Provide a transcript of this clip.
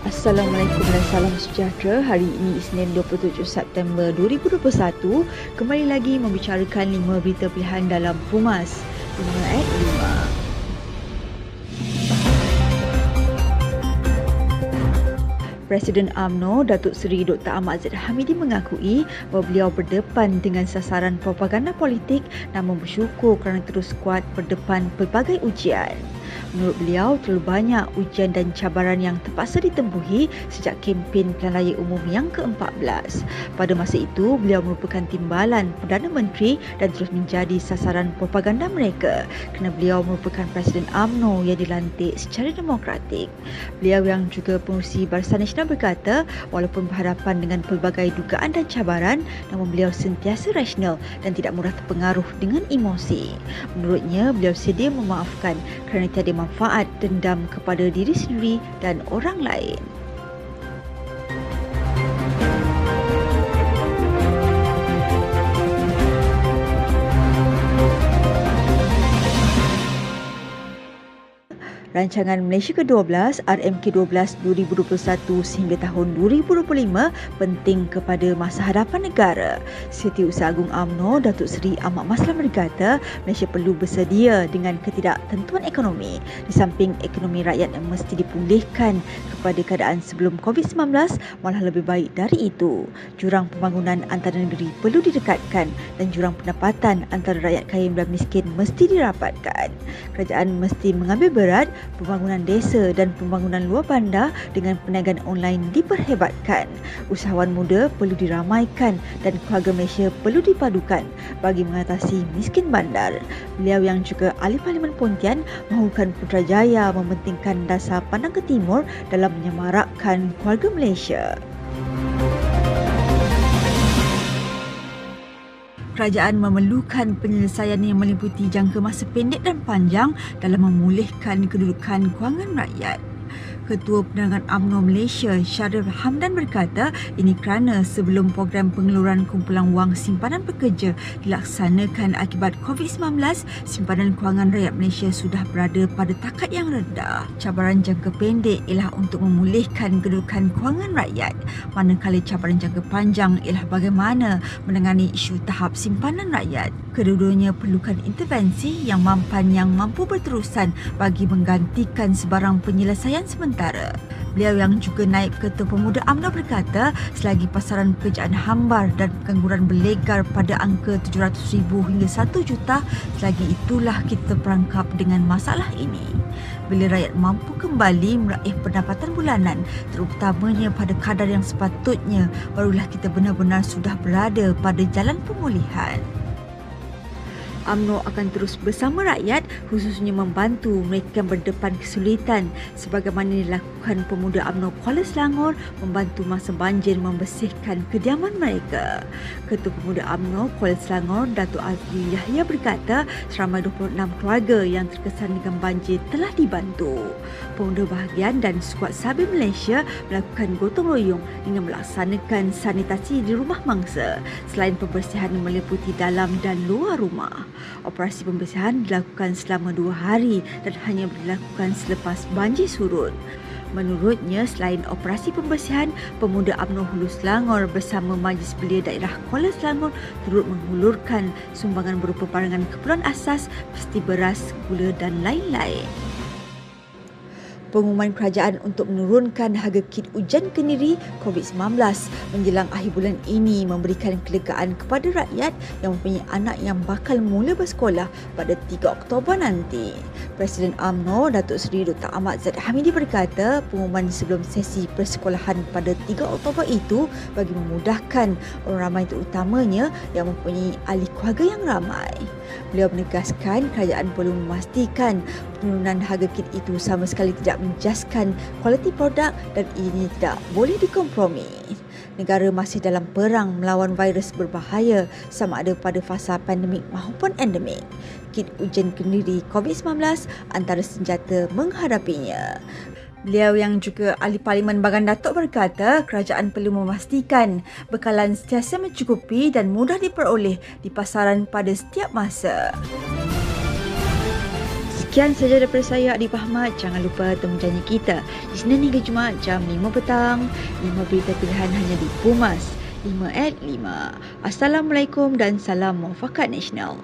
Assalamualaikum dan salam sejahtera. Hari ini Isnin 27 September 2021. Kembali lagi membicarakan lima berita pilihan dalam Pumas. 5 at 5. Presiden AMNO Datuk Seri Dr. Ahmad Zaid Hamidi mengakui bahawa beliau berdepan dengan sasaran propaganda politik namun bersyukur kerana terus kuat berdepan pelbagai ujian. Menurut beliau, terlalu banyak ujian dan cabaran yang terpaksa ditempuhi sejak kempen Pilihan Raya Umum yang ke-14. Pada masa itu, beliau merupakan timbalan Perdana Menteri dan terus menjadi sasaran propaganda mereka kerana beliau merupakan Presiden AMNO yang dilantik secara demokratik. Beliau yang juga pengurusi Barisan Nasional berkata, walaupun berhadapan dengan pelbagai dugaan dan cabaran, namun beliau sentiasa rasional dan tidak mudah terpengaruh dengan emosi. Menurutnya, beliau sedia memaafkan kerana tiada manfaat dendam kepada diri sendiri dan orang lain. Rancangan Malaysia ke-12 RMK12 2021 sehingga tahun 2025 penting kepada masa hadapan negara. Setiausaha Agung AMNO Datuk Seri Ahmad Maslam berkata Malaysia perlu bersedia dengan ketidaktentuan ekonomi di samping ekonomi rakyat yang mesti dipulihkan kepada keadaan sebelum COVID-19 malah lebih baik dari itu. Jurang pembangunan antara negeri perlu didekatkan dan jurang pendapatan antara rakyat kaya dan miskin mesti dirapatkan. Kerajaan mesti mengambil berat pembangunan desa dan pembangunan luar bandar dengan perniagaan online diperhebatkan. Usahawan muda perlu diramaikan dan keluarga Malaysia perlu dipadukan bagi mengatasi miskin bandar. Beliau yang juga ahli Parlimen Pontian mahukan Putrajaya mementingkan dasar pandang ke timur dalam menyemarakkan keluarga Malaysia. Kerajaan memerlukan penyelesaian yang meliputi jangka masa pendek dan panjang dalam memulihkan kedudukan kewangan rakyat. Ketua Penerangan UMNO Malaysia Syarif Hamdan berkata ini kerana sebelum program pengeluaran kumpulan wang simpanan pekerja dilaksanakan akibat COVID-19, simpanan kewangan rakyat Malaysia sudah berada pada takat yang rendah. Cabaran jangka pendek ialah untuk memulihkan kedudukan kewangan rakyat, manakala cabaran jangka panjang ialah bagaimana menangani isu tahap simpanan rakyat. Kedua-duanya perlukan intervensi yang mampan yang mampu berterusan bagi menggantikan sebarang penyelesaian sementara sementara. Beliau yang juga naib ketua pemuda UMNO berkata selagi pasaran pekerjaan hambar dan pengangguran berlegar pada angka 700,000 hingga 1 juta, selagi itulah kita perangkap dengan masalah ini. Bila rakyat mampu kembali meraih pendapatan bulanan, terutamanya pada kadar yang sepatutnya, barulah kita benar-benar sudah berada pada jalan pemulihan. UMNO akan terus bersama rakyat khususnya membantu mereka berdepan kesulitan sebagaimana dilakukan pemuda UMNO Kuala Selangor membantu masa banjir membersihkan kediaman mereka. Ketua Pemuda UMNO Kuala Selangor Datuk Azli Yahya berkata seramai 26 keluarga yang terkesan dengan banjir telah dibantu. Pemuda Bahagian dan Skuad Sabi Malaysia melakukan gotong royong dengan melaksanakan sanitasi di rumah mangsa selain pembersihan meliputi dalam dan luar rumah. Operasi pembersihan dilakukan selama dua hari dan hanya dilakukan selepas banjir surut. Menurutnya, selain operasi pembersihan, pemuda UMNO Hulu Selangor bersama Majlis Belia Daerah Kuala Selangor turut menghulurkan sumbangan berupa barangan keperluan asas, peti beras, gula dan lain-lain pengumuman kerajaan untuk menurunkan harga kit ujian kendiri COVID-19 menjelang akhir bulan ini memberikan kelegaan kepada rakyat yang mempunyai anak yang bakal mula bersekolah pada 3 Oktober nanti. Presiden AMNO Datuk Seri Dr. Ahmad Zaid Hamidi berkata pengumuman sebelum sesi persekolahan pada 3 Oktober itu bagi memudahkan orang ramai terutamanya yang mempunyai ahli keluarga yang ramai. Beliau menegaskan kerajaan perlu memastikan penurunan harga kit itu sama sekali tidak menjaskan kualiti produk dan ini tidak boleh dikompromi. Negara masih dalam perang melawan virus berbahaya sama ada pada fasa pandemik maupun endemik. Kit ujian kendiri COVID-19 antara senjata menghadapinya. Beliau yang juga ahli Parlimen Bagan Datuk berkata kerajaan perlu memastikan bekalan sentiasa mencukupi dan mudah diperoleh di pasaran pada setiap masa. Sekian saja daripada saya Adi Ahmad. Jangan lupa temu janji kita di Senin hingga Jumaat jam 5 petang. 5 berita pilihan hanya di Pumas. 5 at 5. Assalamualaikum dan salam muafakat nasional.